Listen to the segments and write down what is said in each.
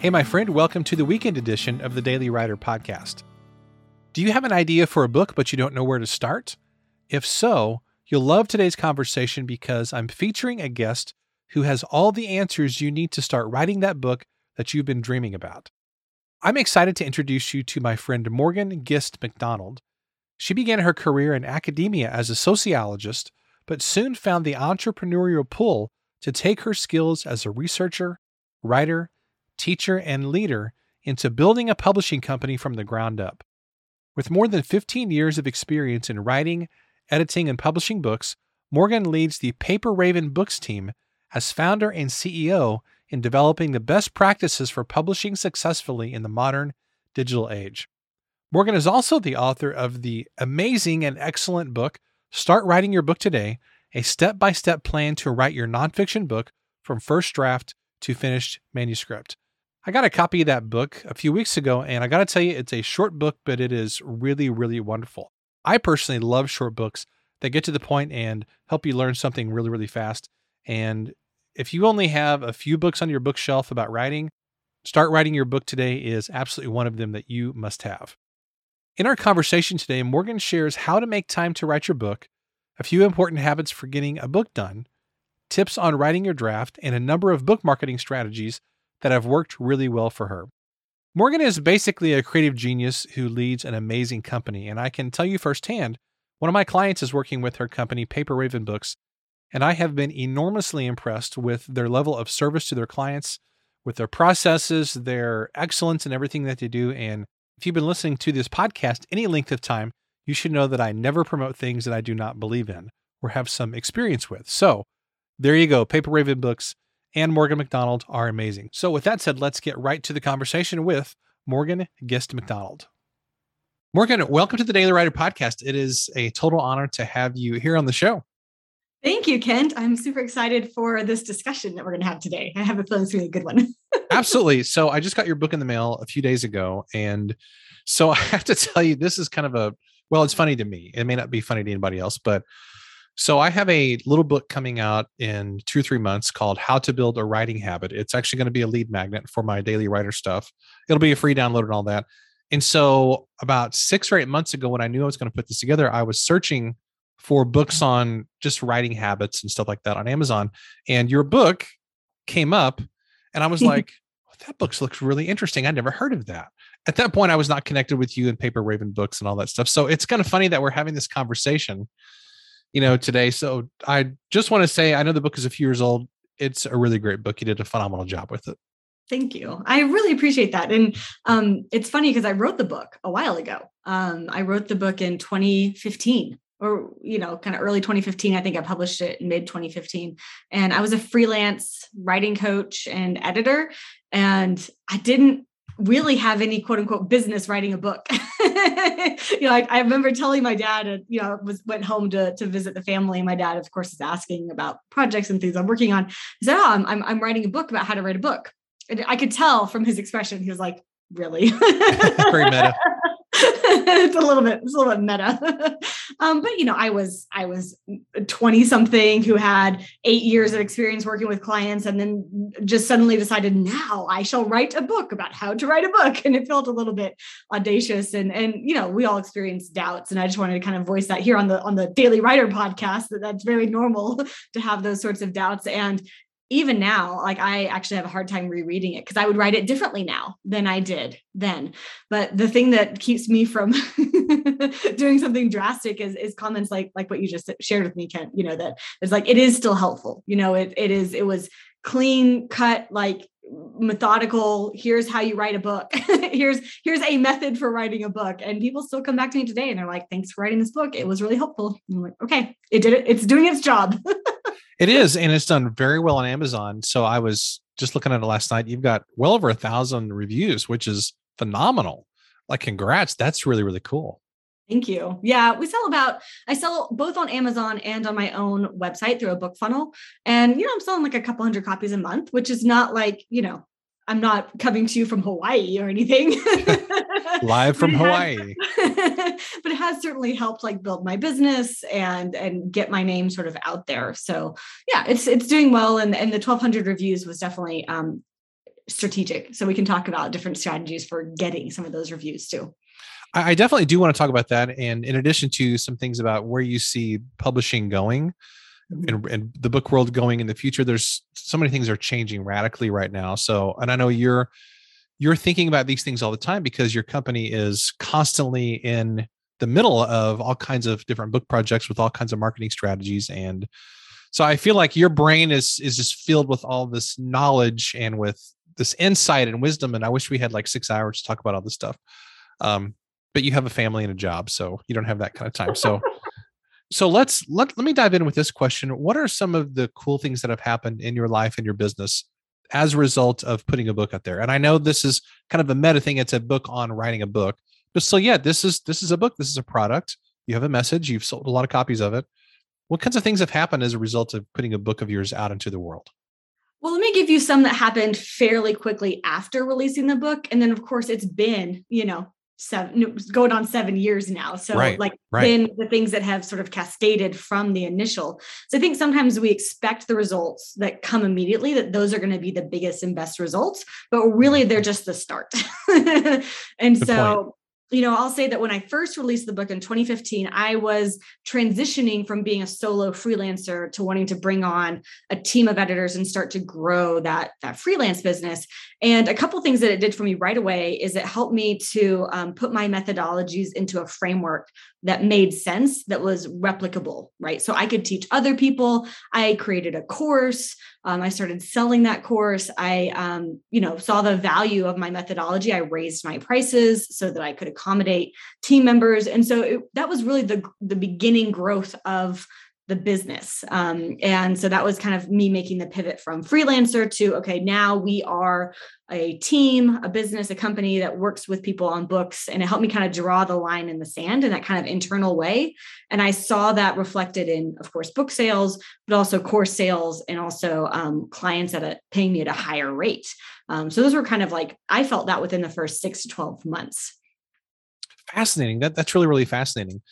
Hey, my friend, welcome to the weekend edition of the Daily Writer podcast. Do you have an idea for a book, but you don't know where to start? If so, you'll love today's conversation because I'm featuring a guest who has all the answers you need to start writing that book that you've been dreaming about. I'm excited to introduce you to my friend Morgan Gist MacDonald. She began her career in academia as a sociologist, but soon found the entrepreneurial pull to take her skills as a researcher, writer, teacher, and leader into building a publishing company from the ground up. With more than 15 years of experience in writing, editing, and publishing books, Morgan leads the Paper Raven Books team as founder and CEO in developing the best practices for publishing successfully in the modern digital age. Morgan is also the author of the amazing and excellent book, Start Writing Your Book Today, a step by step plan to write your nonfiction book from first draft to finished manuscript. I got a copy of that book a few weeks ago, and I got to tell you, it's a short book, but it is really, really wonderful. I personally love short books that get to the point and help you learn something really, really fast. And if you only have a few books on your bookshelf about writing, Start Writing Your Book Today is absolutely one of them that you must have. In our conversation today, Morgan shares how to make time to write your book, a few important habits for getting a book done, tips on writing your draft, and a number of book marketing strategies that have worked really well for her. Morgan is basically a creative genius who leads an amazing company, and I can tell you firsthand, one of my clients is working with her company, Paper Raven Books, and I have been enormously impressed with their level of service to their clients, with their processes, their excellence in everything that they do. And if you've been listening to this podcast any length of time, you should know that I never promote things that I do not believe in or have some experience with. So there you go, Paper Raven Books and Morgan MacDonald are amazing. So, with that said, let's get right to the conversation with Morgan Gist MacDonald. Morgan, welcome to the Daily Writer Podcast. It is a total honor to have you here on the show. Thank you, Kent. I'm super excited for this discussion that we're going to have today. I have a feeling it's going to be a good one. Absolutely. So, I just got your book in the mail a few days ago. And so, I have to tell you, this is kind of a well, it's funny to me. It may not be funny to anybody else, but so I have a little book coming out in two or three months called How to Build a Writing Habit. It's actually going to be a lead magnet for my daily writer stuff. It'll be a free download and all that. And so about six or eight months ago, when I knew I was going to put this together, I was searching for books mm-hmm. on just writing habits and stuff like that on Amazon. And your book came up, and I was like, that book looks really interesting. I never heard of that. At that point, I was not connected with you and Paper Raven books and all that stuff. So it's kind of funny that we're having this conversation you know, today. So I just want to say, I know the book is a few years old. It's a really great book. You did a phenomenal job with it. Thank you. I really appreciate that. And um, it's funny because I wrote the book a while ago. Um, I wrote the book in 2015 or you know kind of early 2015 i think i published it mid 2015 and i was a freelance writing coach and editor and i didn't really have any quote unquote business writing a book. you know, I, I, remember telling my dad, uh, you know, was went home to to visit the family. My dad, of course, is asking about projects and things I'm working on. He said, "Oh, I'm I'm, I'm writing a book about how to write a book." And I could tell from his expression, he was like, "Really?" Very meta. it's a little bit it's a little bit meta. Um, but you know i was i was 20 something who had eight years of experience working with clients and then just suddenly decided now i shall write a book about how to write a book. And it felt a little bit audacious and and you know we all experience doubts. And i just wanted to kind of voice that here on the on the daily writer podcast that that's very normal to have those sorts of doubts. And even now, like I actually have a hard time rereading it because I would write it differently now than I did then. But the thing that keeps me from doing something drastic is, is comments like like what you just shared with me, Kent. You know that it's like it is still helpful. You know, it it is it was clean cut like methodical here's how you write a book here's here's a method for writing a book and people still come back to me today and they're like thanks for writing this book it was really helpful i'm like okay it did it it's doing its job It is, and it's done very well on Amazon. So I was just looking at it last night. You've got well over a thousand reviews, which is phenomenal. Like, congrats. That's really, really cool. Thank you. Yeah, we sell about, I sell both on Amazon and on my own website through a book funnel. And, you know, I'm selling like a couple hundred copies a month, which is not like, you know, I'm not coming to you from Hawaii or anything. Live from Hawaii. but it has certainly helped like build my business and and get my name sort of out there. So yeah, it's it's doing well. And and the 1200 reviews was definitely um strategic. So we can talk about different strategies for getting some of those reviews too. I definitely do want to talk about that. And in addition to some things about where you see publishing going. And, and, the book world going in the future, there's so many things are changing radically right now. So, and I know you're you're thinking about these things all the time because your company is constantly in the middle of all kinds of different book projects with all kinds of marketing strategies. And so i feel like your brain is is just filled with all this knowledge and with this insight and wisdom. And i wish we had like six hours to talk about all this stuff. Um, but you have a family and a job so you don't have that kind of time. So so let's let, let me dive in with this question what are some of the cool things that have happened in your life and your business as a result of putting a book out there and i know this is kind of a meta thing it's a book on writing a book but so yeah, this is this is a book. This is a product. You have a message. You've sold a lot of copies of it. What kinds of things have happened as a result of putting a book of yours out into the world? Well, let me give you some that happened fairly quickly after releasing the book. And then, of course, it's been, you know, seven, going on seven years now. So, right, like, right. then the things that have sort of cascaded from the initial. So, I think sometimes we expect the results that come immediately, that those are going to be the biggest and best results, but really they're mm-hmm. just the start. and Good so, point you know, I'll say that when I first released the book in 2015, I was transitioning from being a solo freelancer to wanting to bring on a team of editors and start to grow that, that freelance business. And a couple things that it did for me right away is it helped me to um, put my methodologies into a framework that made sense, that was replicable, right? So I could teach other people. I created a course. Um, I started selling that course. I, um, you know, saw the value of my methodology. I raised my prices so that I could accommodate team members, and so it, that was really the the beginning growth of the business. Um, and so that was kind of me making the pivot from freelancer to okay, now we are a team, a business, a company that works with people on books. And it helped me kind of draw the line in the sand in that kind of internal way. And I saw that reflected in, of course, book sales, but also course sales and also um, clients at a paying me at a higher rate. Um, so those were kind of like, I felt that within the first six to 12 months. Fascinating. That, that's really, really fascinating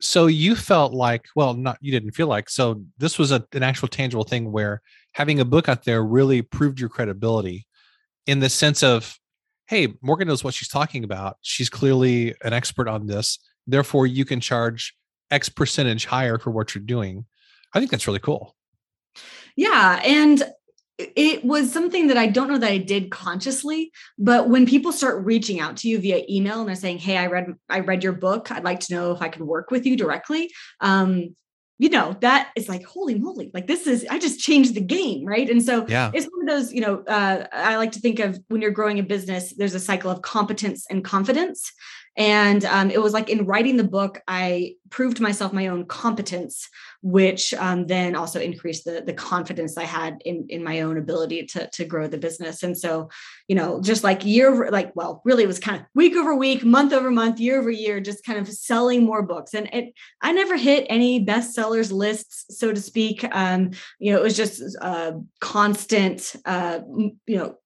so you felt like well not you didn't feel like so this was a, an actual tangible thing where having a book out there really proved your credibility in the sense of hey morgan knows what she's talking about. She's clearly an expert on this. Therefore you can charge x percentage higher for what you're doing. I think that's really cool. Yeah and it was something that I don't know that I did consciously, but when people start reaching out to you via email and they're saying, "Hey, I read I read your book. I'd like to know if I can work with you directly." Um, you know, that is like, holy moly, like this is, I just changed the game. Right. And so yeah. it's one of those, you know, uh, I like to think of when you're growing a business, there's a cycle of competence and confidence. And um, it was like in writing the book, I proved myself my own competence, which um, then also increased the, the confidence I had in, in my own ability to, to grow the business. And so, you know, just like year like, well, really it was kind of week over week, month over month, year over year, just kind of selling more books. And it, I never hit any bestsellers lists, so to speak. Um, you know, it was just a constant, uh, you know,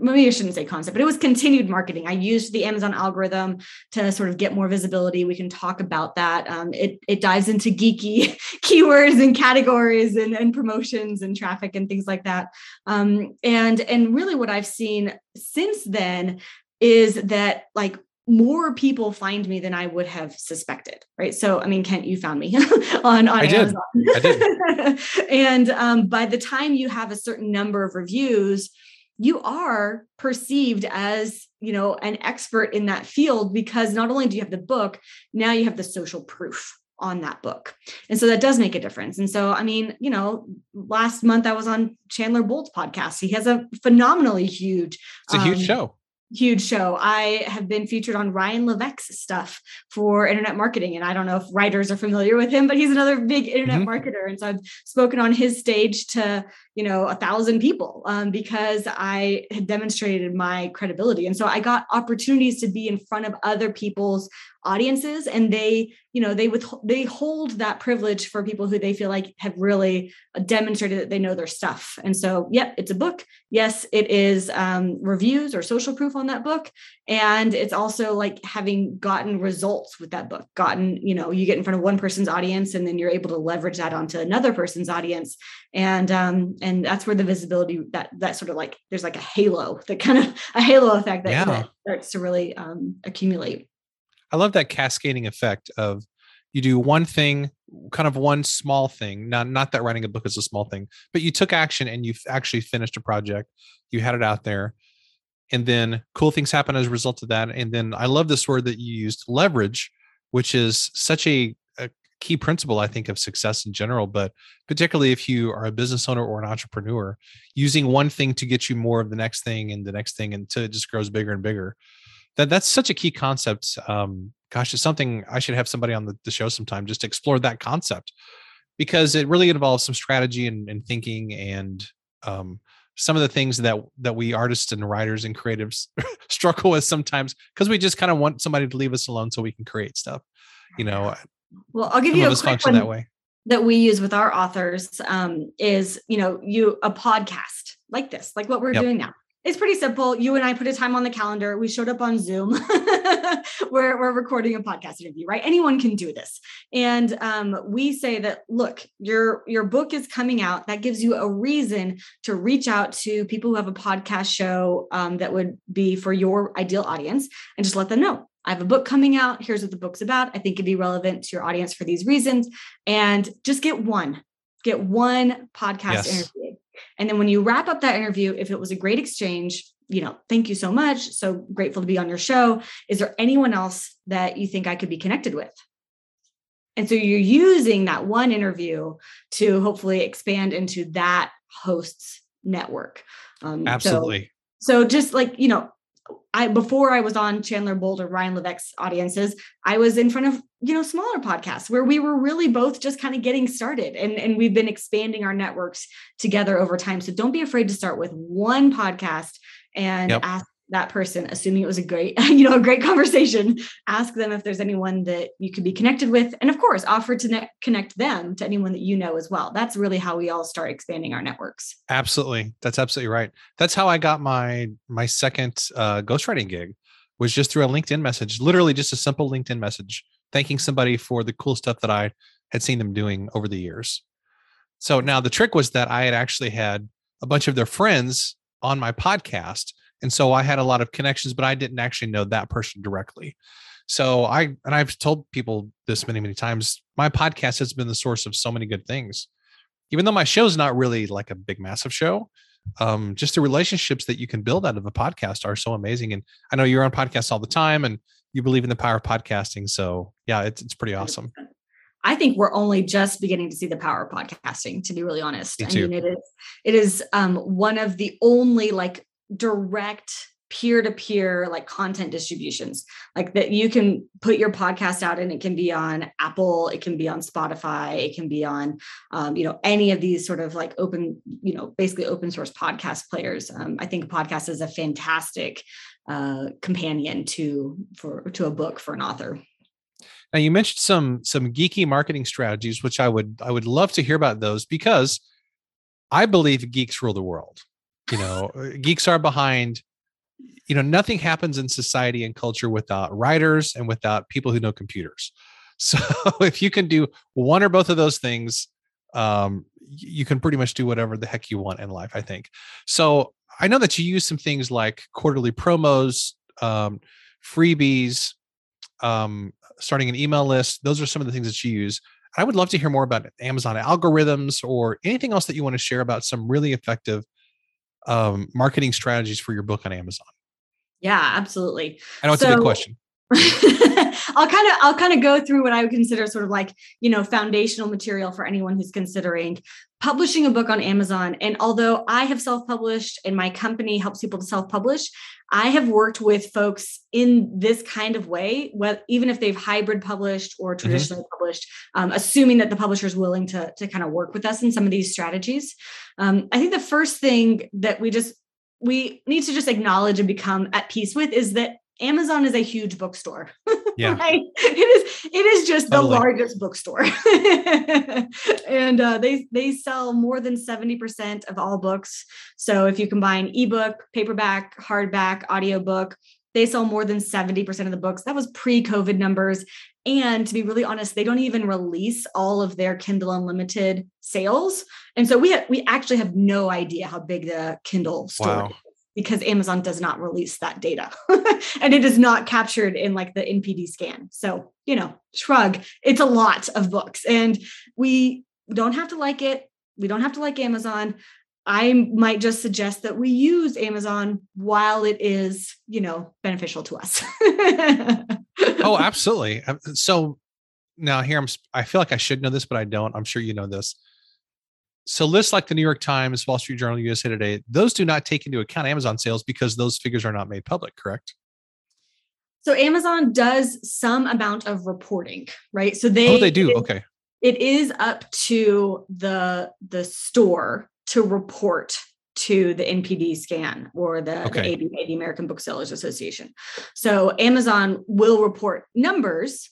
maybe I shouldn't say concept, but it was continued marketing. I used the Amazon algorithm to sort of get more visibility. We can talk about that. Um, it it dives into geeky keywords and categories and, and promotions and traffic and things like that. Um, and and really, what I've seen since then is that like more people find me than I would have suspected. Right. So, I mean, Kent, you found me on, on I Amazon. Did. I did. and um, by the time you have a certain number of reviews, you are perceived as you know an expert in that field because not only do you have the book now you have the social proof on that book. And so that does make a difference. And so i mean you know last month i was on chandler bolt's podcast. He has a phenomenally huge it's a huge um, show huge show. I have been featured on Ryan Levesque's stuff for internet marketing. And I don't know if writers are familiar with him, but he's another big internet mm-hmm. marketer. And so I've spoken on his stage to, you know, a thousand people um, because I had demonstrated my credibility. And so I got opportunities to be in front of other people's audiences and they you know they with they hold that privilege for people who they feel like have really demonstrated that they know their stuff. And so yep it's a book. Yes it is um, reviews or social proof on that book. And it's also like having gotten results with that book gotten you know you get in front of one person's audience and then you're able to leverage that onto another person's audience. And um and that's where the visibility that that sort of like there's like a halo that kind of a halo effect that, Yeah. that starts to really um accumulate I love that cascading effect of you do one thing, kind of one small thing. Not not that writing a book is a small thing, but you took action and you've actually finished a project. You had it out there. And then cool things happen as a result of that. And then I love this word that you used, leverage, which is such a, a key principle, I think, of success in general, but particularly if you are a business owner or an entrepreneur, using one thing to get you more of the next thing and the next thing until it just grows bigger and bigger that that's such a key concept. Um, gosh, it's something I should have somebody on the, the show sometime just to explore that concept because it really involves some strategy and, and thinking and um, some of the things that that we artists and writers and creatives struggle with sometimes because we just kind of want somebody to leave us alone so we can create stuff. You know, well i'll give you a quick function one that way. that we use with our authors um, is you know you a podcast like this like what we're Yep. doing now it's pretty simple you and i put a time on the calendar we showed up on zoom we're, we're recording a podcast interview right anyone can do this and um, we say that look your your book is coming out that gives you a reason to reach out to people who have a podcast show um, that would be for your ideal audience and just let them know I have a book coming out. Here's what the book's about. I think it'd be relevant to your audience for these reasons. And just get one, get one podcast Yes. interview. And then when you wrap up that interview, if it was a great exchange, you know, thank you so much. So grateful to be on your show. Is there anyone else that you think I could be connected with? And so you're using that one interview to hopefully expand into that host's network. Um, so- Absolutely. so just like, you know, I before I was on Chandler Bolt or Ryan Levesque's audiences, I was in front of, you know, smaller podcasts where we were really both just kind of getting started and, and we've been expanding our networks together over time. So don't be afraid to start with one podcast and Yep. ask that person, assuming it was a great, you know, a great conversation, ask them if there's anyone that you could be connected with. And of course, offer to ne- connect them to anyone that you know as well. That's really how we all start expanding our networks. Absolutely. That's absolutely right. That's how I got my my second uh ghostwriting gig was just through a LinkedIn message, literally just a simple LinkedIn message, thanking somebody for the cool stuff that I had seen them doing over the years. So now the trick was that I had actually had a bunch of their friends on my podcast. And so I had a lot of connections, but I didn't actually know that person directly. So I, and I've told people this many, many times, my podcast has been the source of so many good things. Even though my show's not really like a big, massive show, um, just the relationships that you can build out of a podcast are so amazing. And I know you're on podcasts all the time and you believe in the power of podcasting. So yeah, it's, it's pretty awesome. I think we're only just beginning to see the power of podcasting, to be really honest. I mean, it is it is um, one of the only like direct peer-to-peer like content distributions like that you can put your podcast out and it can be on apple it can be on spotify it can be on um, you know any of these sort of like open you know basically open source podcast players um, i think podcast is a fantastic uh, companion to for to a book for an author Now you mentioned some some geeky marketing strategies, which I would I would love to hear about those because I believe geeks rule the world. You know, uh, geeks are behind. You know, nothing happens in society and culture without writers and without people who know computers. So if you can do one or both of those things, um, you can pretty much do whatever the heck you want in life. I think. So I know that you use some things like quarterly promos, um, freebies, um, starting an email list. Those are some of the things that you use. I would love to hear more about Amazon algorithms or anything else that you want to share about some really effective um, marketing strategies for your book on Amazon. yeah absolutely I know it's a big question. I'll kind of I'll kind of go through what I would consider sort of like, you know, foundational material for anyone who's considering publishing a book on Amazon. And although I have self-published and my company helps people to self-publish, I have worked with folks in this kind of way, even if they've hybrid published or traditionally published, um, assuming that the publisher is willing to, to kind of work with us in some of these strategies. Um, I think the first thing that we just we need to just acknowledge and become at peace with is that Amazon is a huge bookstore. Yeah. right? It is it is just Totally. the largest bookstore. and uh, they they sell more than 70% of all books. So if you combine ebook, paperback, hardback, audiobook, they sell more than 70% of the books. That was pre COVID numbers. And to be really honest, they don't even release all of their Kindle Unlimited sales. And so we have, we actually have no idea how big the Kindle store wow. Because Amazon does not release that data and it is not captured in like the NPD scan. So, you know, shrug, it's a lot of books and we don't have to like it. We don't have to like Amazon. I might just suggest that we use Amazon while it is, you know, beneficial to us. oh, absolutely. Um, so now here I'm I feel like I should know this, but I don't. I'm sure you know this so lists like the New York Times, Wall Street Journal, USA Today, those do not take into account Amazon sales because those figures are not made public, correct? So Amazon does some amount of reporting, right? So they Oh, they do. It, okay. It is up to the the store to report to the NPD scan or the, okay. the ABA, the American Booksellers Association. So Amazon will report numbers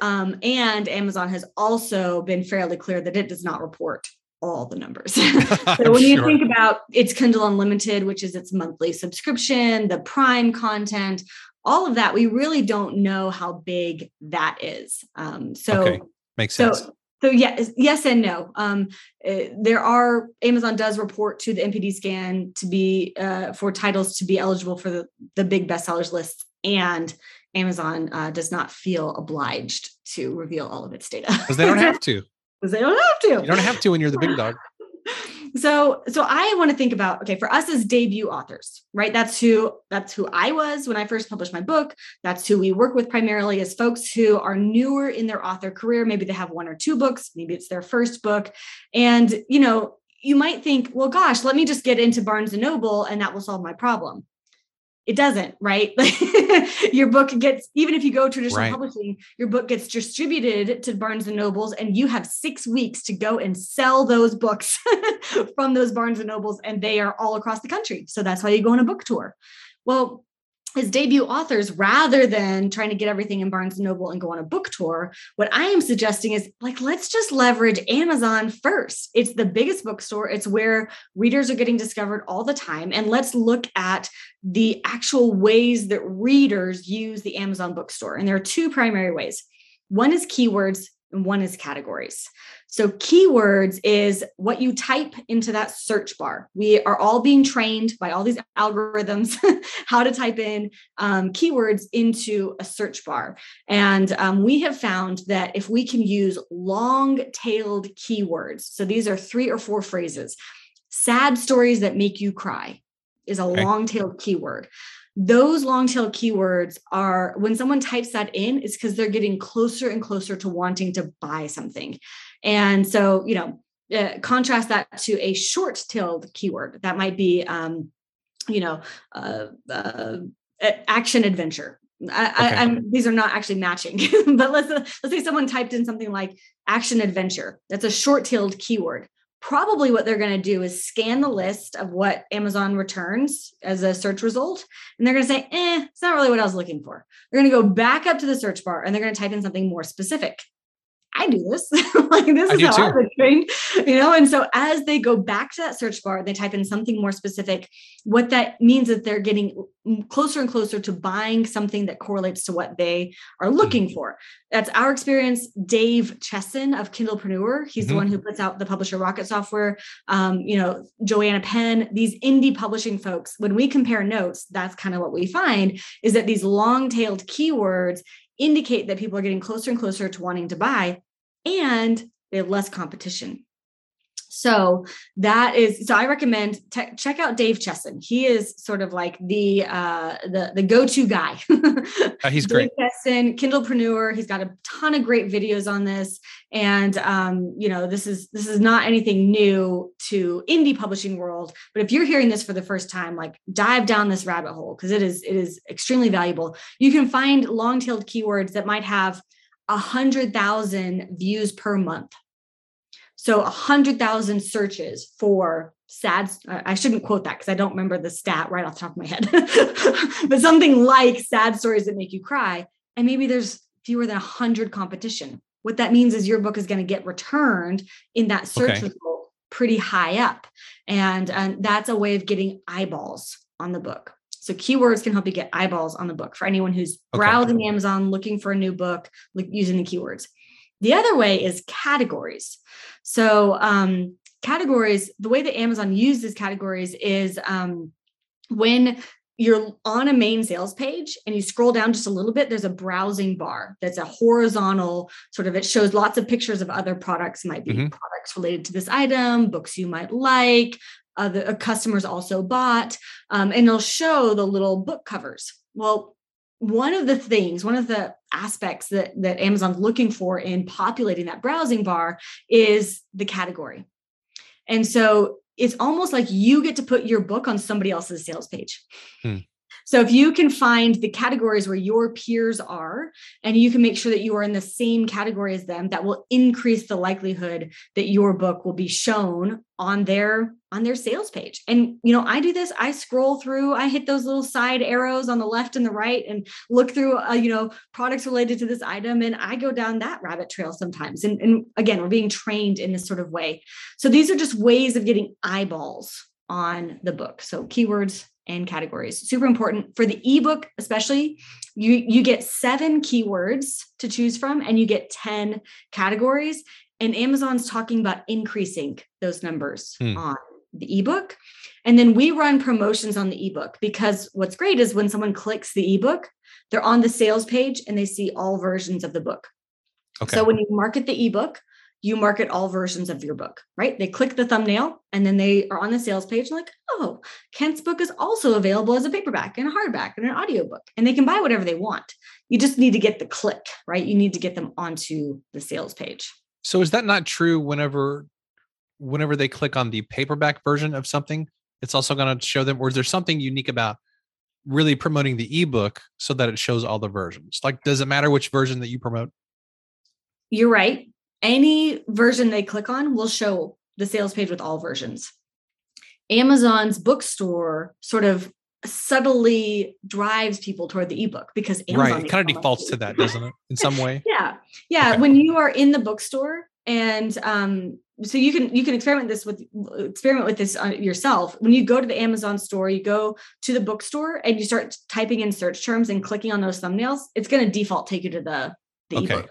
um, and Amazon has also been fairly clear that it does not report all the numbers. so when you sure. think about it's Kindle Unlimited, which is its monthly subscription, the Prime content, all of that, we really don't know how big that is. Um, so okay. makes sense. So, so yes, yes and no. Um, uh, there are Amazon does report to the NPD scan to be uh, for titles to be eligible for the the big bestsellers list, and Amazon uh, does not feel obliged to reveal all of its data because they don't have to because they don't have to. You don't have to when you're the big dog. so so i want to think about okay for us as debut authors right that's who that's who i was when i first published my book that's who we work with primarily as folks who are newer in their author career maybe they have one or two books maybe it's their first book and you know you might think well gosh let me just get into barnes and noble and that will solve my problem it doesn't right? Your book gets even if you go traditional right. publishing your book gets distributed to barnes and nobles and you have six weeks to go and sell those books from those barnes and nobles and they are all across the country. So that's why you go on a book tour. Well as debut authors rather than trying to get everything in Barnes and Noble and go on a book tour what I am suggesting is like let's just leverage Amazon first. It's the biggest bookstore. It's where readers are getting discovered all the time. And let's look at the actual ways that readers use the Amazon bookstore. And there are two primary ways. One is keywords and one is categories. So, keywords is what you type into that search bar. We are all being trained by all these algorithms how to type in um, keywords into a search bar. And um, we have found that if we can use long tailed keywords, so these are three or four phrases, sad stories that make you cry is a okay. long tailed keyword those long tail keywords are when someone types that in it's because they're getting closer and closer to wanting to buy something and so you know uh, contrast that to a short tailed keyword that might be um, you know uh, uh, action adventure I, okay. these are not actually matching, but let's let's say someone typed in something like action adventure. That's a short-tailed keyword probably what they're going to do is scan the list of what Amazon returns as a search result. And they're going to say, eh, it's not really what I was looking for. They're going to go back up to the search bar and they're going to type in something more specific. I do this. like this is how I've been trained, you know. And so as they go back to that search bar, they type in something more specific. What that means is they're getting closer and closer to buying something that correlates to what they are looking mm-hmm. for. That's our experience. Dave Chesson of Kindlepreneur, he's mm-hmm. the one who puts out the publisher Rocket Software. Um, you know, Joanna Penn, these indie publishing folks. When we compare notes, that's kind of what we find is that these long-tailed keywords indicate that people are getting closer and closer to wanting to buy and they have less competition. So that is so I recommend te- check out Dave Chesson. He is sort of like the uh the the go-to guy. uh, he's Dave great. Chesson, Kindlepreneur. He's got a ton of great videos on this and um you know this is this is not anything new to indie publishing world, but if you're hearing this for the first time like dive down this rabbit hole because it is it is extremely valuable. You can find long-tailed keywords that might have a hundred thousand views per month. So a hundred thousand searches for sad. I shouldn't quote that because I don't remember the stat right off the top of my head, but something like sad stories that make you cry. And maybe there's fewer than a hundred competition. What that means is your book is going to get returned in that search okay. result pretty high up. And, and that's a way of getting eyeballs on the book. So keywords can help you get eyeballs on the book for anyone who's okay. browsing Amazon looking for a new book, like using the keywords. The other way is categories. So um, categories, the way that Amazon uses categories is um, when you're on a main sales page and you scroll down just a little bit, there's a browsing bar that's a horizontal sort of, it shows lots of pictures of other products, might be mm-hmm. products related to this item, books you might like, other uh, customers also bought, um, and it'll show the little book covers. Well, one of the things, one of the aspects that, that Amazon's looking for in populating that browsing bar is the category. And so it's almost like you get to put your book on somebody else's sales page. Hmm. So if you can find the categories where your peers are, and you can make sure that you are in the same category as them, that will increase the likelihood that your book will be shown on their on their sales page. And you know, I do this. I scroll through. I hit those little side arrows on the left and the right, and look through. Uh, you know, products related to this item, and I go down that rabbit trail sometimes. And, and again, we're being trained in this sort of way. So these are just ways of getting eyeballs on the book. So keywords, and categories. Super important for the ebook, especially. You you get seven keywords to choose from, and you get ten categories. And Amazon's talking about increasing those numbers hmm. on the ebook. And then we run promotions on the ebook because what's great is when someone clicks the ebook, they're on the sales page and they see all versions of the book. Okay. So when you market the ebook, you market all versions of your book, right? They click the thumbnail and then they are on the sales page and like, oh, Kent's book is also available as a paperback and a hardback and an audiobook. And they can buy whatever they want. You just need to get the click, right? You need to get them onto the sales page. So is that not true whenever whenever they click on the paperback version of something, it's also going to show them or is there something unique about really promoting the ebook so that it shows all the versions? Like does it matter which version that you promote? You're right any version they click on will show the sales page with all versions. Amazon's bookstore sort of subtly drives people toward the ebook because Amazon right. It kind of defaults to that, doesn't it? In some way. yeah. Yeah. Okay. When you are in the bookstore and um, so you can you can experiment this with experiment with this yourself when you go to the amazon store you go to the bookstore and you start typing in search terms and clicking on those thumbnails it's going to default take you to the the okay. ebook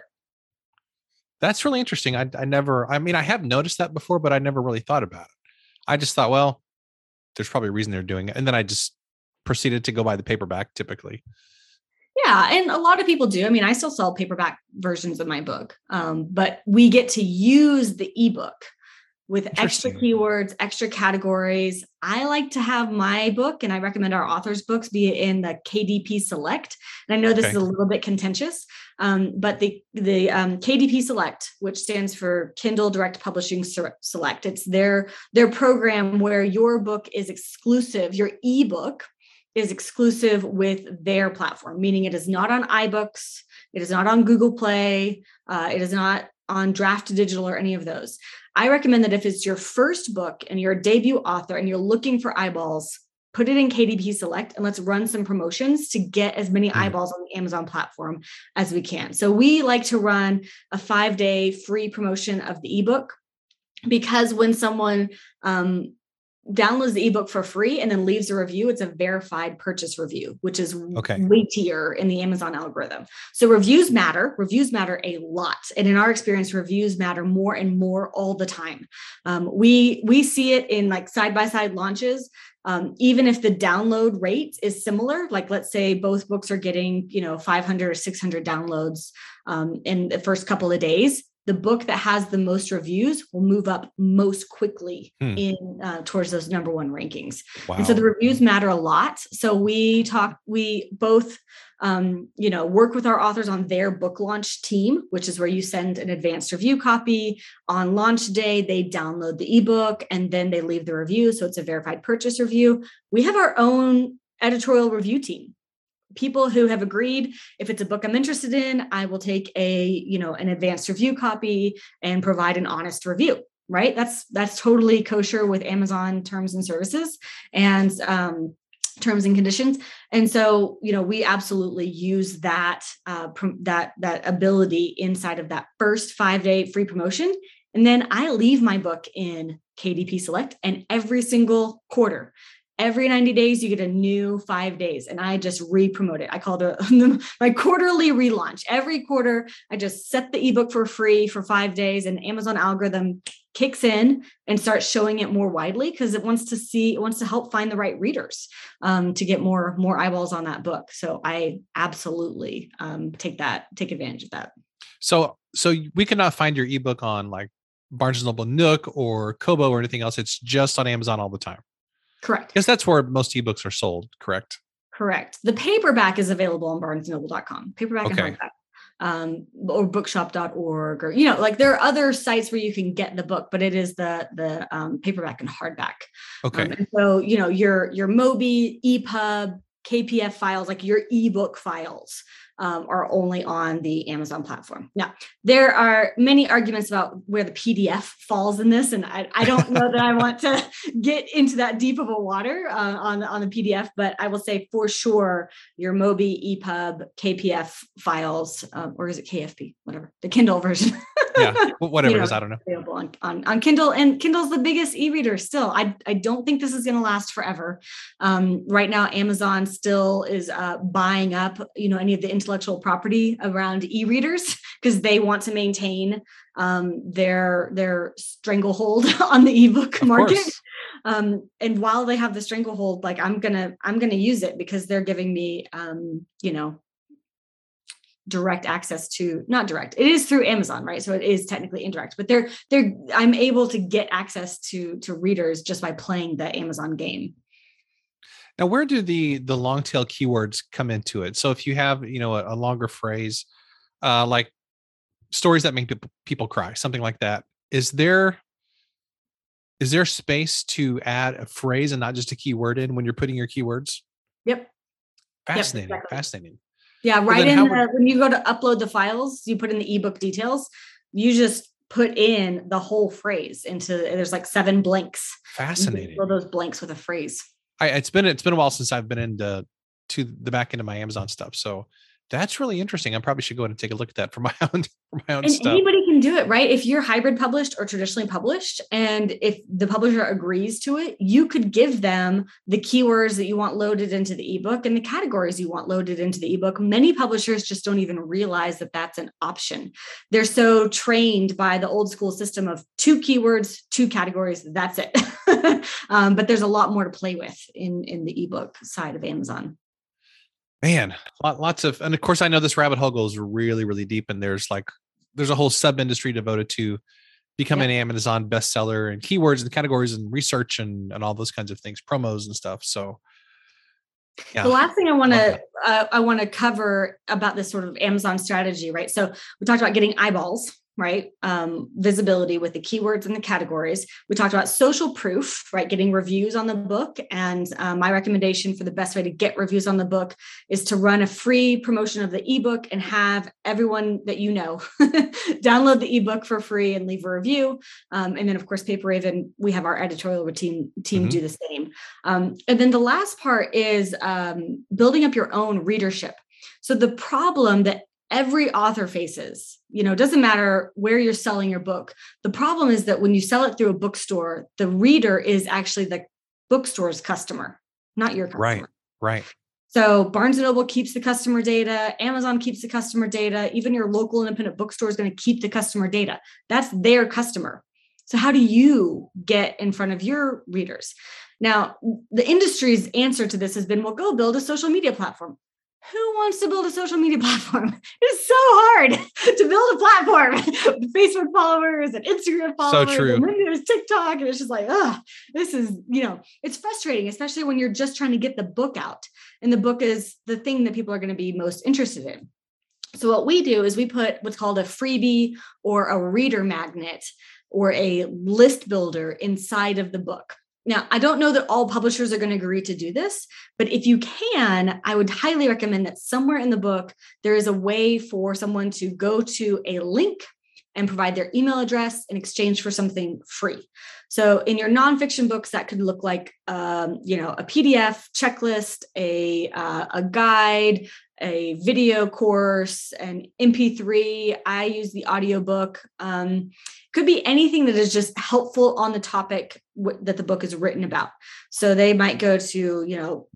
that's really interesting. I, I never, I mean, I have noticed that before, but I never really thought about it. I just thought, well, there's probably a reason they're doing it. And then I just proceeded to go buy the paperback typically. Yeah, and a lot of people do. I mean, I still sell paperback versions of my book, um, but we get to use the ebook with extra keywords, extra categories. I like to have my book, and I recommend our authors' books be in the KDP Select. And I know this okay. is a little bit contentious, um, but the the um, KDP Select, which stands for Kindle Direct Publishing Select, it's their their program where your book is exclusive. Your ebook is exclusive with their platform, meaning it is not on iBooks, it is not on Google Play, uh, it is not on Draft2Digital or any of those. I recommend that if it's your first book and you're a debut author and you're looking for eyeballs, put it in KDP Select and let's run some promotions to get as many hmm. eyeballs on the Amazon platform as we can. So we like to run a five day free promotion of the ebook because when someone um, downloads the ebook for free and then leaves a review, it's a verified purchase review, which is okay. weightier in the Amazon algorithm. So reviews matter. Reviews matter a lot, and in our experience, reviews matter more and more all the time. Um, we we see it in like side by side launches. Um, even if the download rate is similar, like let's say both books are getting you know 500 or 600 downloads um, in the first couple of days, the book that has the most reviews will move up most quickly hmm. in uh, towards those number one rankings. Wow. and so the reviews matter a lot. So we talk we both um, you know work with our authors on their book launch team which is where you send an advanced review copy on launch day. They download the ebook and then they leave the review. So it's a verified purchase review. We have our own editorial review team people who have agreed if it's a book i'm interested in i will take a you know an advanced review copy and provide an honest review right? That's that's totally kosher with amazon terms and services and um, terms and conditions. And so you know we absolutely use that uh, that that ability inside of that first five day free promotion. And then i leave my book in kdp select and every single quarter every 90 days you get a new five days and i just re-promote it. I call it my quarterly relaunch. Every quarter i just set the ebook for free for five days and amazon algorithm kicks in and starts showing it more widely because it wants to see it wants to help find the right readers um, to get more more eyeballs on that book. So i absolutely um, take that take advantage of that. So so we cannot find your ebook on like barnes and noble nook or kobo or anything else. It's just on amazon all the time correct. Because that's where most ebooks are sold correct? Correct. The paperback is available on barnesandnoble.com paperback okay. and hardback um, or bookshop.org or you know like there are other sites where you can get the book but it is the the um, paperback and hardback. Okay. Um, and so you know your your mobi epub kpf files like your ebook files um, are only on the Amazon platform. Now, there are many arguments about where the PDF falls in this, and I, I don't know that I want to get into that deep of a water uh, on, on the PDF, but I will say for sure your Mobi, EPUB, KPF files, um, or is it KFP, whatever, the Kindle version. yeah, whatever you know, it is, I don't know. Available on, on, on Kindle, and Kindle's the biggest e-reader still. I, I don't think this is going to last forever. Um, right now, Amazon still is uh, buying up, you know, any of the intellectual property around e-readers because they want to maintain um, their their stranglehold on the ebook of market. Um, and while they have the stranglehold, like I'm gonna I'm gonna use it because they're giving me um, you know direct access to not direct it is through amazon right? So it is technically indirect but they're they're i'm able to get access to to readers just by playing the amazon game now, where do the the long tail keywords come into it? So if you have you know a, a longer phrase, uh, like stories that make people people cry, something like that, is there is there space to add a phrase and not just a keyword in when you're putting your keywords? Yep. Fascinating. Yep, exactly. Fascinating. Yeah, right in the, would, when you go to upload the files, you put in the ebook details, you just put in the whole phrase into there's like seven blanks. Fascinating. Fill those blanks with a phrase. I, it's been it's been a while since I've been into to the back end of my Amazon stuff. So that's really interesting. I probably should go in and take a look at that for my own for my own and stuff. Anybody can do it, right? If you're hybrid published or traditionally published, and if the publisher agrees to it, you could give them the keywords that you want loaded into the ebook and the categories you want loaded into the ebook. Many publishers just don't even realize that that's an option. They're so trained by the old school system of two keywords, two categories. That's it. um, but there's a lot more to play with in in the ebook side of Amazon man lots of and of course i know this rabbit hole goes really really deep and there's like there's a whole sub industry devoted to becoming an amazon bestseller and keywords and categories and research and and all those kinds of things promos and stuff so yeah. The last thing I want to uh, I want to cover about this sort of Amazon strategy, right? So we talked about getting eyeballs, right? Um, visibility with the keywords and the categories. We talked about social proof, right? Getting reviews on the book. And um, my recommendation for the best way to get reviews on the book is to run a free promotion of the ebook and have everyone that you know download the ebook for free and leave a review. Um, and then, of course, Paper Raven, we have our editorial team team mm-hmm. do the same. Um, and then the last part is um, building up your own readership. So the problem that every author faces. You know it doesn't matter where you're selling your book. The problem is that when you sell it through a bookstore the reader is actually the bookstore's customer not your customer. right. Right so barnes and noble keeps the customer data amazon keeps the customer data even your local independent bookstore is going to keep the customer data. That's their customer. So how do you get in front of your readers? Now the industry's answer to this has been well go build a social media platform who wants to build a social media platform? It's so hard to build a platform. Facebook followers and Instagram followers. So true. And then there's TikTok. And it's just like, oh, this is, you know, it's frustrating, especially when you're just trying to get the book out. And the book is the thing that people are going to be most interested in. So what we do is we put what's called a freebie or a reader magnet or a list builder inside of the book. Now, I don't know that all publishers are going to agree to do this, but if you can, I would highly recommend that somewhere in the book, there is a way for someone to go to a link and provide their email address in exchange for something free. So in your nonfiction books, that could look like, um, you know, a PDF checklist, a, uh, a guide, a video course, an MP3. I use the audiobook. Um, could be anything that is just helpful on the topic w- that the book is written about. So they might go to, you know,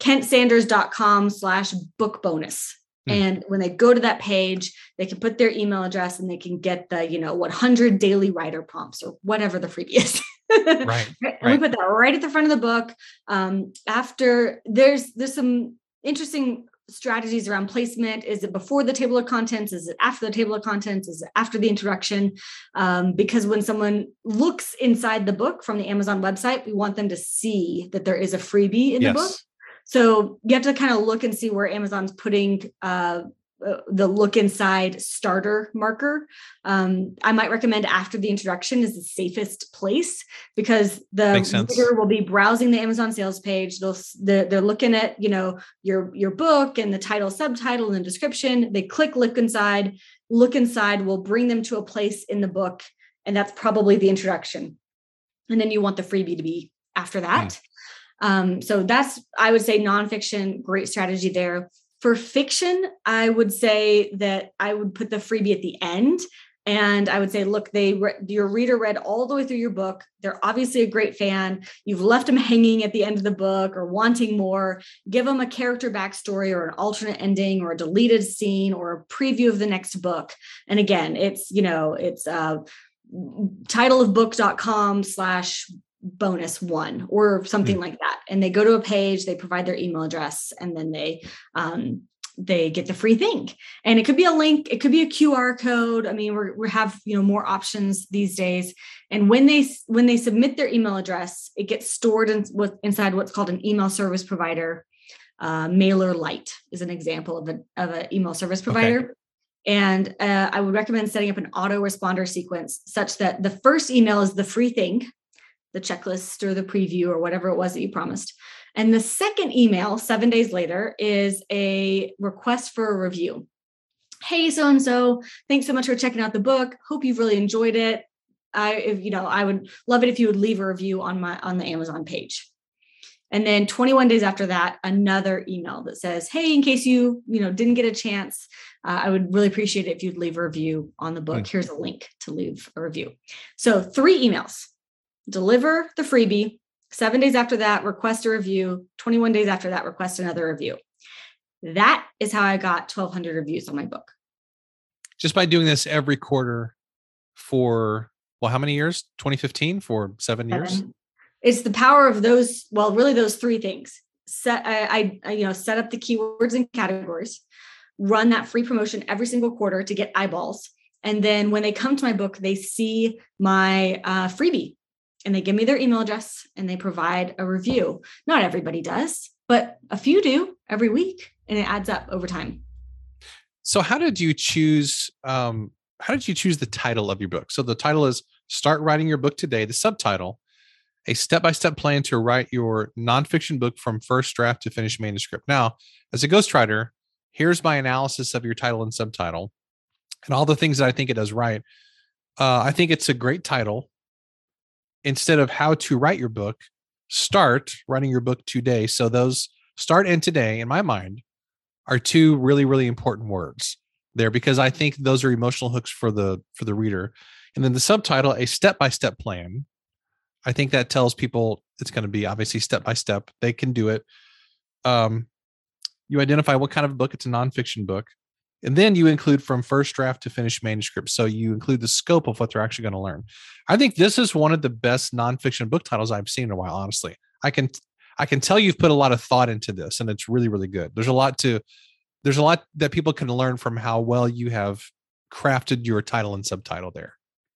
kentsanders.com slash book bonus. Hmm. And when they go to that page, they can put their email address and they can get the, you know, 100 daily writer prompts or whatever the freebie is. right. and right. we put that right at the front of the book. Um, after there's there's some interesting strategies around placement? Is it before the table of contents? Is it after the table of contents? Is it after the introduction? Um, because when someone looks inside the book from the amazon website we want them to see that there is a freebie in yes. the book. So you have to kind of look and see where amazon's putting uh, uh, the look inside starter marker. Um, I might recommend after the introduction is the safest place because the reader will be browsing the Amazon sales page. They'll they're, they're looking at you know your your book and the title, subtitle, and the description. They click look inside. Look inside will bring them to a place in the book, and that's probably the introduction. And then you want the freebie to be after that. Mm. Um, so that's I would say nonfiction, great strategy there. For fiction, I would say that I would put the freebie at the end. And I would say, look, they re- your reader read all the way through your book. They're obviously a great fan. You've left them hanging at the end of the book or wanting more. Give them a character backstory or an alternate ending or a deleted scene or a preview of the next book. And again, it's you know it's uh, titleofbook.com slash bonus one or something mm like that. And they go to a page they provide their email address and then they um, they get the free thing. And it could be a link it could be a qr code. I mean we're, we have you know more options these days. And when they when they submit their email address it gets stored in, with, inside what's called an email service provider. Uh, Light is an example of an of an email service provider. Okay. And uh, I would recommend setting up an autoresponder sequence such that the first email is the free thing the checklist or the preview or whatever it was that you promised. And the second email, seven days later, is a request for a review. Hey, so and so, thanks so much for checking out the book. Hope you've really enjoyed it. I, if, you know, I would love it if you would leave a review on my on the Amazon page. And then 21 days after that, another email that says, "Hey, in case you you know didn't get a chance, uh, I would really appreciate it if you'd leave a review on the book. Here's a link to leave a review." So three emails deliver the freebie. Seven days after that, request a review. 21 days after that, request another review. That is how I got 1,200 reviews on my book. Just by doing this every quarter for, well, how many years? 2015 for seven, seven. years? It's the power of those, well, really those three things. Set, I, I, you know, set up the keywords and categories, run that free promotion every single quarter to get eyeballs. And then when they come to my book, they see my uh, freebie and they give me their email address and they provide a review. Not everybody does, but a few do every week and it adds up over time. So how did you choose um how did you choose the title of your book? So the title is Start Writing Your Book Today. The subtitle, a step-by-step plan to write your nonfiction book from first draft to finished manuscript. Now, as a ghostwriter, here's my analysis of your title and subtitle and all the things that I think it does right. Uh, I think it's a great title instead of how to write your book, start writing your book today. So those start and today, in my mind, are two really, really important words there because I think those are emotional hooks for the for the reader. And then the subtitle, a step-by-step plan. I think that tells people it's going to be obviously step by step. They can do it. Um, you identify what kind of book it's a nonfiction book. And then you include from first draft to finished manuscript. So you include the scope of what they're actually going to learn. I think this is one of the best nonfiction book titles I've seen in a while, honestly. I can I can tell you've put a lot of thought into this and it's really, really good. There's a lot to there's a lot that people can learn from how well you have crafted your title and subtitle there.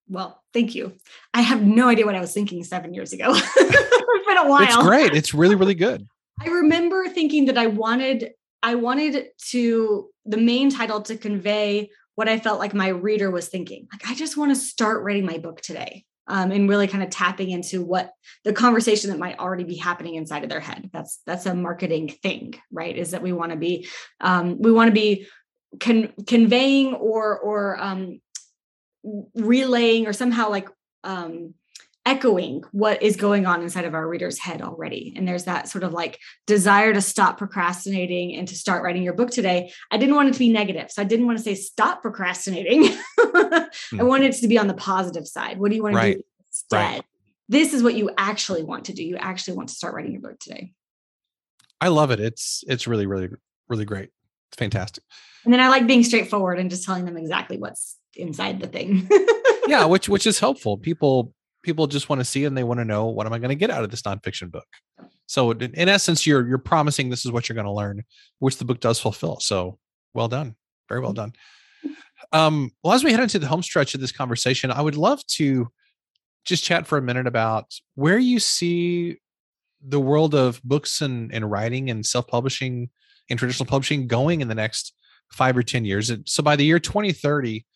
Well, thank you. I have no idea what I was thinking seven years ago. it's been a while. It's great. It's really, really good. I remember thinking that I wanted I wanted to the main title to convey what I felt like my reader was thinking. Like, I just want to start writing my book today. Um, and really kind of tapping into what the conversation that might already be happening inside of their head. That's that's a marketing thing, right? Is that we want to be um, we want to be con- conveying or or um, relaying or somehow like um, echoing what is going on inside of our reader's head already. And there's that sort of like desire to stop procrastinating and to start writing your book today. I didn't want it to be negative. So I didn't want to say stop procrastinating. mm-hmm. I wanted it to be on the positive side. What do you want right. to do instead? Right. This is what you actually want to do. You actually want to start writing your book today. I love it. It's it's really, really, really great. It's fantastic. And then I like being straightforward and just telling them exactly what's inside the thing. yeah, which which is helpful. People people just want to see and they want to know what am I going to get out of this nonfiction book. So in, in essence, you're you're promising this is what you're going to learn, which the book does fulfill. So well done, very well done. Um, well, as we head into the home stretch of this conversation, I would love to just chat for a minute about where you see the world of books and, and writing and self-publishing and traditional publishing going in the next five or ten years. And So by the year 2030,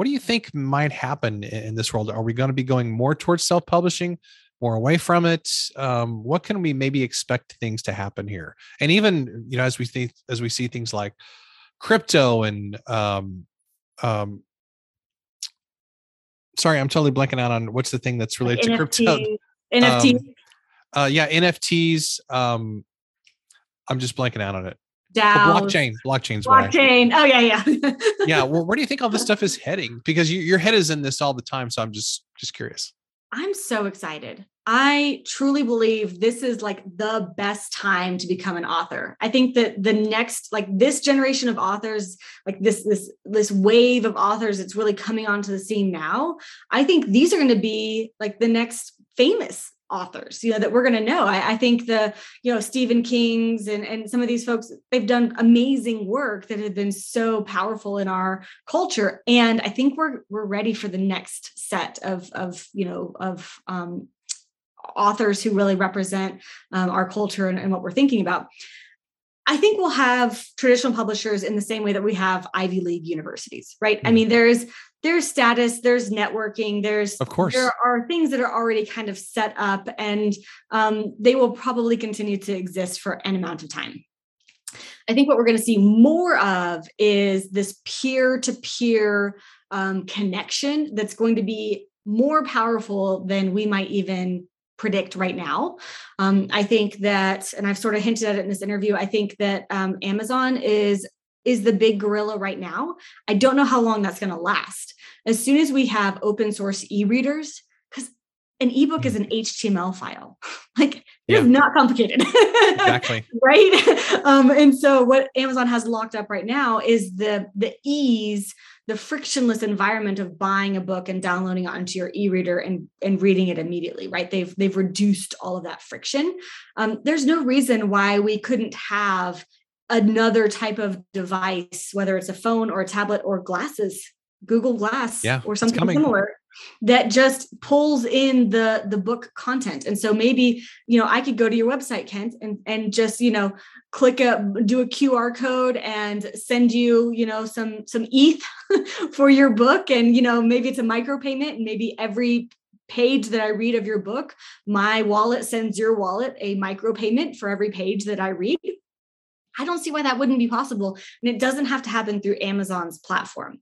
what do you think might happen in this world? Are we going to be going more towards self-publishing, more away from it? Um, what can we maybe expect things to happen here? And even you know, as we think, as we see things like crypto and um, um, sorry, I'm totally blanking out on what's the thing that's related to crypto. NFT. Um, uh, yeah, NFTs. Um, I'm just blanking out on it. DAO, blockchain, blockchain's blockchain. Oh yeah, yeah. yeah. Well, where do you think all this stuff is heading? Because you, your head is in this all the time. So I'm just just curious. I'm so excited. I truly believe this is like the best time to become an author. I think that the next like this generation of authors, like this this this wave of authors that's really coming onto the scene now, I think these are going to be like the next famous authors you know that we're going to know. I, I, think the you know stephen king's and, and some of these folks they've done amazing work that have been so powerful in our culture. And i think we're we're ready for the next set of of you know of um, authors who really represent um, our culture and, and what we're thinking about. I think we'll have traditional publishers in the same way that we have Ivy League universities, right? I mean, there's there's status, there's networking, there's of course there are things that are already kind of set up, and um, they will probably continue to exist for an amount of time. I think what we're going to see more of is this peer-to-peer um, connection that's going to be more powerful than we might even predict right now. Um, I think that, and I've sort of hinted at it in this interview. I think that um, Amazon is is the big gorilla right now. I don't know how long that's going to last. As soon as we have open source e-readers, because an ebook is an HTML file. like it's not complicated. exactly. right. Um, and so what Amazon has locked up right now is the the ease, the frictionless environment of buying a book and downloading it onto your e-reader and, and reading it immediately, right? They've they've reduced all of that friction. Um, there's no reason why we couldn't have another type of device, whether it's a phone or a tablet or glasses, Google Glass yeah, or something similar that just pulls in the the book content. And so maybe you know i could go to your website kent and and just you know click a do a qr code and send you you know some some eth for your book. And you know maybe it's a micro payment. And maybe every page that i read of your book my wallet sends your wallet a micro payment for every page that i read I don't see why that wouldn't be possible. And it doesn't have to happen through Amazon's platform.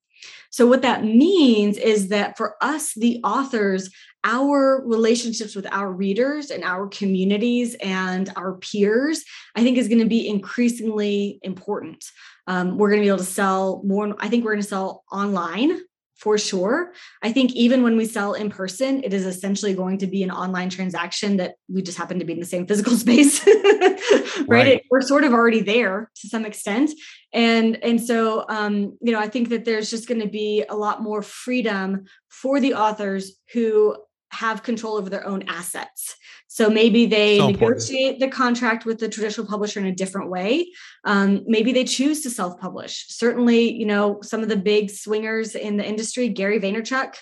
So, what that means is that for us, the authors, our relationships with our readers and our communities and our peers, I think is going to be increasingly important. Um, we're going to be able to sell more. I think we're going to sell online for sure. I think even when we sell in person, it is essentially going to be an online transaction that we just happen to be in the same physical space, right? right. It, we're sort of already there to some extent, and and so um, you know I think that there's just going to be a lot more freedom for the authors who have control over their own assets. So maybe they so negotiate the contract with the traditional publisher in a different way. Um, maybe they choose to self-publish. Certainly, you know, some of the big swingers in the industry, Gary Vaynerchuk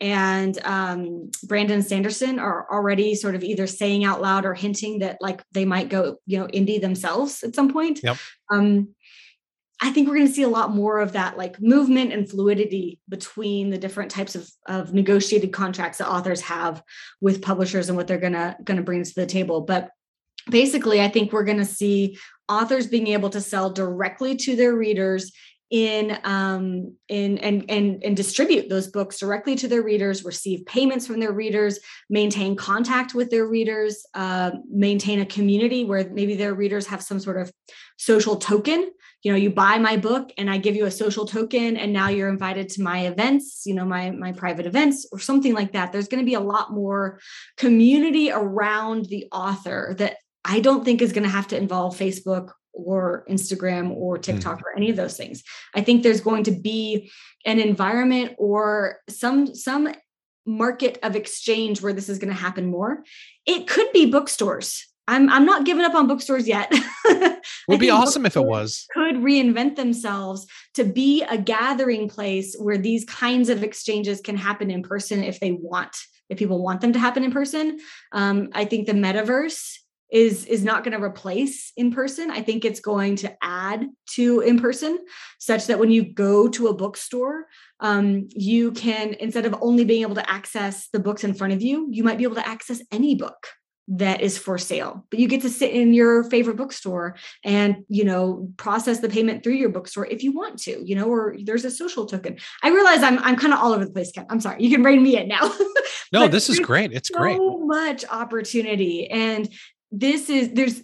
and um, Brandon Sanderson, are already sort of either saying out loud or hinting that like they might go, you know, indie themselves at some point. Yep. Um, I think we're going to see a lot more of that like movement and fluidity between the different types of, of negotiated contracts that authors have with publishers and what they're going to going to bring to the table. But basically, I think we're going to see authors being able to sell directly to their readers in um, in and and and distribute those books directly to their readers, receive payments from their readers, maintain contact with their readers, uh, maintain a community where maybe their readers have some sort of social token. You know, you buy my book and I give you a social token, and now you're invited to my events. You know, my my private events or something like that. There's going to be a lot more community around the author that I don't think is going to have to involve Facebook or Instagram or TikTok mm. or any of those things. I think there's going to be an environment or some some market of exchange where this is going to happen more. It could be bookstores. I'm I'm not giving up on bookstores yet. Would be awesome if it was. Could reinvent themselves to be a gathering place where these kinds of exchanges can happen in person if they want, if people want them to happen in person. Um, I think the metaverse is is not going to replace in person. I think it's going to add to in person such that when you go to a bookstore um, you can instead of only being able to access the books in front of you you might be able to access any book that is for sale. But you get to sit in your favorite bookstore and you know process the payment through your bookstore if you want to you know or there's a social token. I realize i'm i'm kind of all over the place Ken. i'm sorry. You can rein me in now. No this is great. It's so great. so much opportunity. And this is there's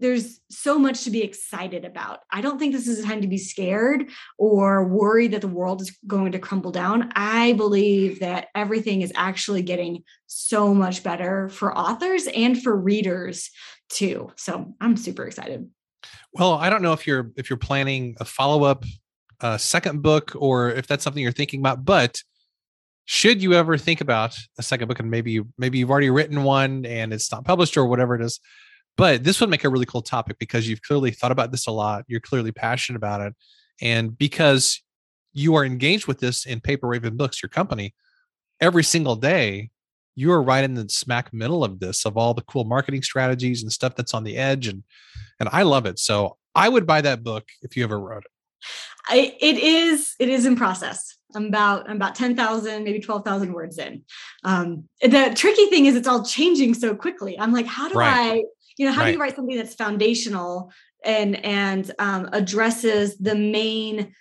there's so much to be excited about. I don't think this is a time to be scared or worried that the world is going to crumble down. I believe that everything is actually getting so much better for authors and for readers too. So I'm super excited. Well, I don't know if you're if you're planning a follow-up uh, second book or if that's something you're thinking about, but should you ever think about a second book? And maybe you maybe you've already written one and it's not published or whatever it is but this would make a really cool topic because you've clearly thought about this a lot you're clearly passionate about it and because you are engaged with this in paper raven books your company every single day you are right in the smack middle of this of all the cool marketing strategies and stuff that's on the edge and and i love it. So i would buy that book if you ever wrote it. I, it is it is in process I'm about I'm about 10,000, maybe 12,000 words in. Um, the tricky thing is it's all changing so quickly. I'm like, how do right. I, you know, how right. do you write something that's foundational and and um, addresses the main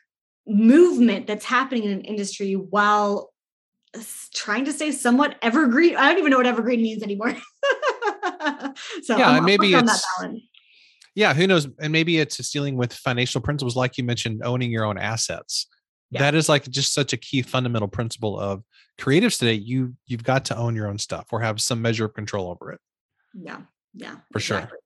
movement that's happening in an industry while trying to stay somewhat evergreen. I don't even know what evergreen means anymore. so yeah, I'm, maybe it's yeah, who knows? And maybe it's dealing with financial principles, like you mentioned, owning your own assets yeah. that is like just such a key fundamental principle of creatives today you you've got to own your own stuff or have some measure of control over it yeah yeah for exactly. sure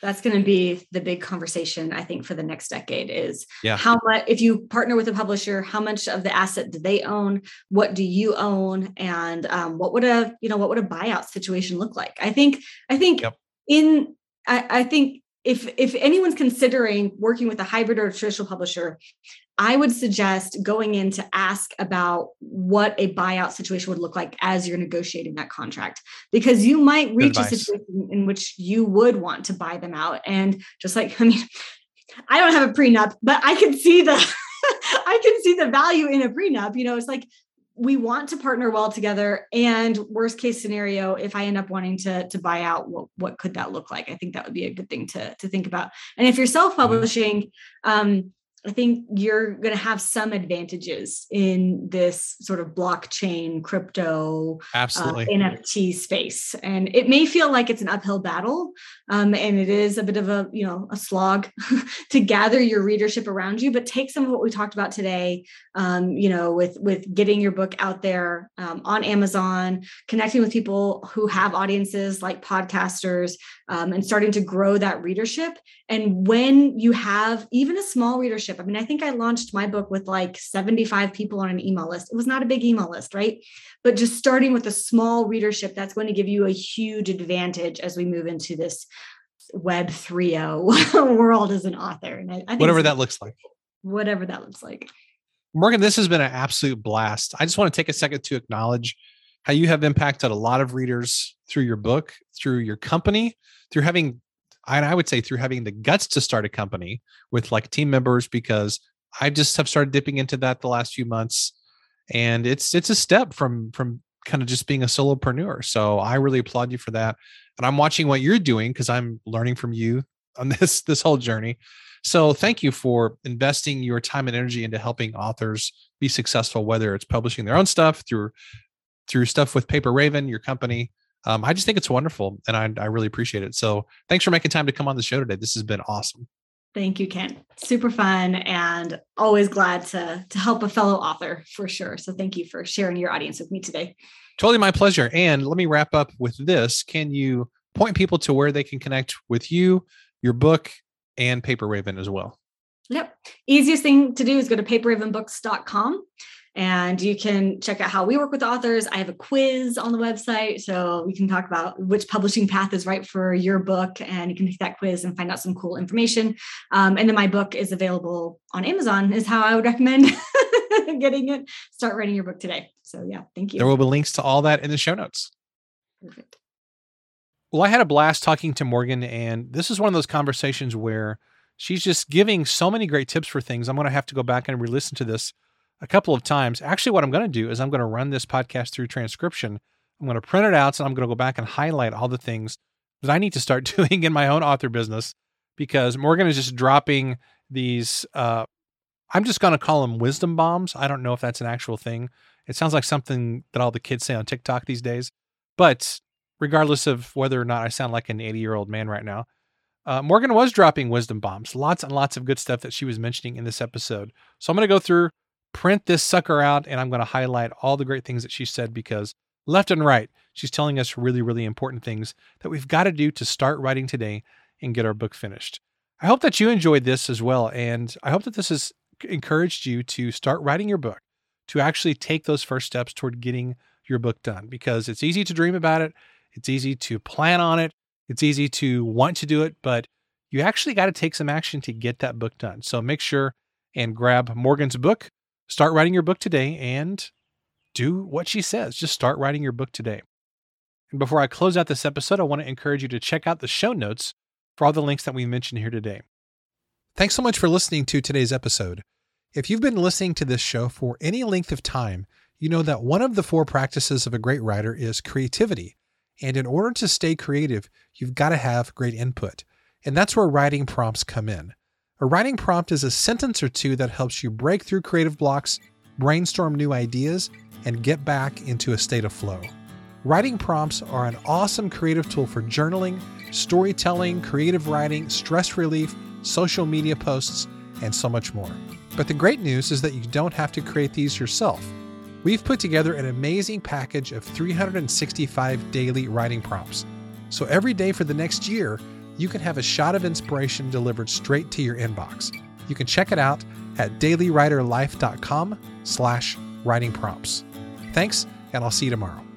that's going to be the big conversation i think for the next decade is yeah. how much if you partner with a publisher how much of the asset do they own what do you own and um, what would a you know what would a buyout situation look like i think i think yep. in I, I think if if anyone's considering working with a hybrid or a traditional publisher I would suggest going in to ask about what a buyout situation would look like as you're negotiating that contract, because you might reach a situation in which you would want to buy them out. And just like, I mean, I don't have a prenup, but I can see the, I can see the value in a prenup. You know, it's like we want to partner well together. And worst case scenario, if I end up wanting to to buy out, what what could that look like? I think that would be a good thing to to think about. And if you're self publishing, um, I think you're going to have some advantages in this sort of blockchain, crypto, uh, absolutely uh, NFT space, and it may feel like it's an uphill battle, um, and it is a bit of a you know a slog to gather your readership around you. But take some of what we talked about today, um, you know, with with getting your book out there um, on Amazon, connecting with people who have audiences like podcasters, um, and starting to grow that readership. And when you have even a small readership, I mean, I think I launched my book with like 75 people on an email list. It was not a big email list, right? But just starting with a small readership, that's going to give you a huge advantage as we move into this web 3.0 world as an author. And I, I whatever that looks like. Whatever that looks like. Morgan, this has been an absolute blast. I just want to take a second to acknowledge how you have impacted a lot of readers through your book, through your company, through having I would say through having the guts to start a company with like team members because I just have started dipping into that the last few months and it's it's a step from from kind of just being a solopreneur. So I really applaud you for that. And I'm watching what you're doing because I'm learning from you on this this whole journey. So thank you for investing your time and energy into helping authors be successful, whether it's publishing their own stuff through through stuff with Paper Raven, your company. Um, I just think it's wonderful, and I, I really appreciate it. So thanks for making time to come on the show today. This has been awesome. Thank you, Ken. Super fun and always glad to to help a fellow author for sure. So thank you for sharing your audience with me today. Totally my pleasure. And let me wrap up with this. Can you point people to where they can connect with you, your book, and Paper Raven as well? Yep. Easiest thing to do is go to paperravenbooks.com and you can check out how we work with authors. I have a quiz on the website, so we can talk about which publishing path is right for your book, and you can take that quiz and find out some cool information. Um, and then my book is available on Amazon. Is how I would recommend getting it. Start writing your book today. So yeah, thank you. There will be links to all that in the show notes. Perfect. Well, I had a blast talking to Morgan, and this is one of those conversations where she's just giving so many great tips for things. I'm going to have to go back and re listen to this a couple of times. Actually, what I'm going to do is I'm going to run this podcast through transcription. I'm going to print it out and I'm going to go back and highlight all the things that I need to start doing in my own author business because Morgan is just dropping these. Uh, I'm just going to call them wisdom bombs. I don't know if that's an actual thing. It sounds like something that all the kids say on TikTok these days. But regardless of whether or not I sound like an 80 year old man right now. Uh, Morgan was dropping wisdom bombs, lots and lots of good stuff that she was mentioning in this episode. So I'm going to go through, print this sucker out, and I'm going to highlight all the great things that she said because left and right, she's telling us really, really important things that we've got to do to start writing today and get our book finished. I hope that you enjoyed this as well. And I hope that this has encouraged you to start writing your book, to actually take those first steps toward getting your book done because it's easy to dream about it. It's easy to plan on it. It's easy to want to do it, but you actually got to take some action to get that book done. So make sure and grab Morgan's book, start writing your book today, and do what she says. Just start writing your book today. And before I close out this episode, I want to encourage you to check out the show notes for all the links that we mentioned here today. Thanks so much for listening to today's episode. If you've been listening to this show for any length of time, you know that one of the four practices of a great writer is creativity. And in order to stay creative, you've got to have great input. And that's where writing prompts come in. A writing prompt is a sentence or two that helps you break through creative blocks, brainstorm new ideas, and get back into a state of flow. Writing prompts are an awesome creative tool for journaling, storytelling, creative writing, stress relief, social media posts, and so much more. But the great news is that you don't have to create these yourself. We've put together an amazing package of 365 daily writing prompts. So every day for the next year, you can have a shot of inspiration delivered straight to your inbox. You can check it out at dailywriterlife.com slash writing prompts. Thanks, and I'll see you tomorrow.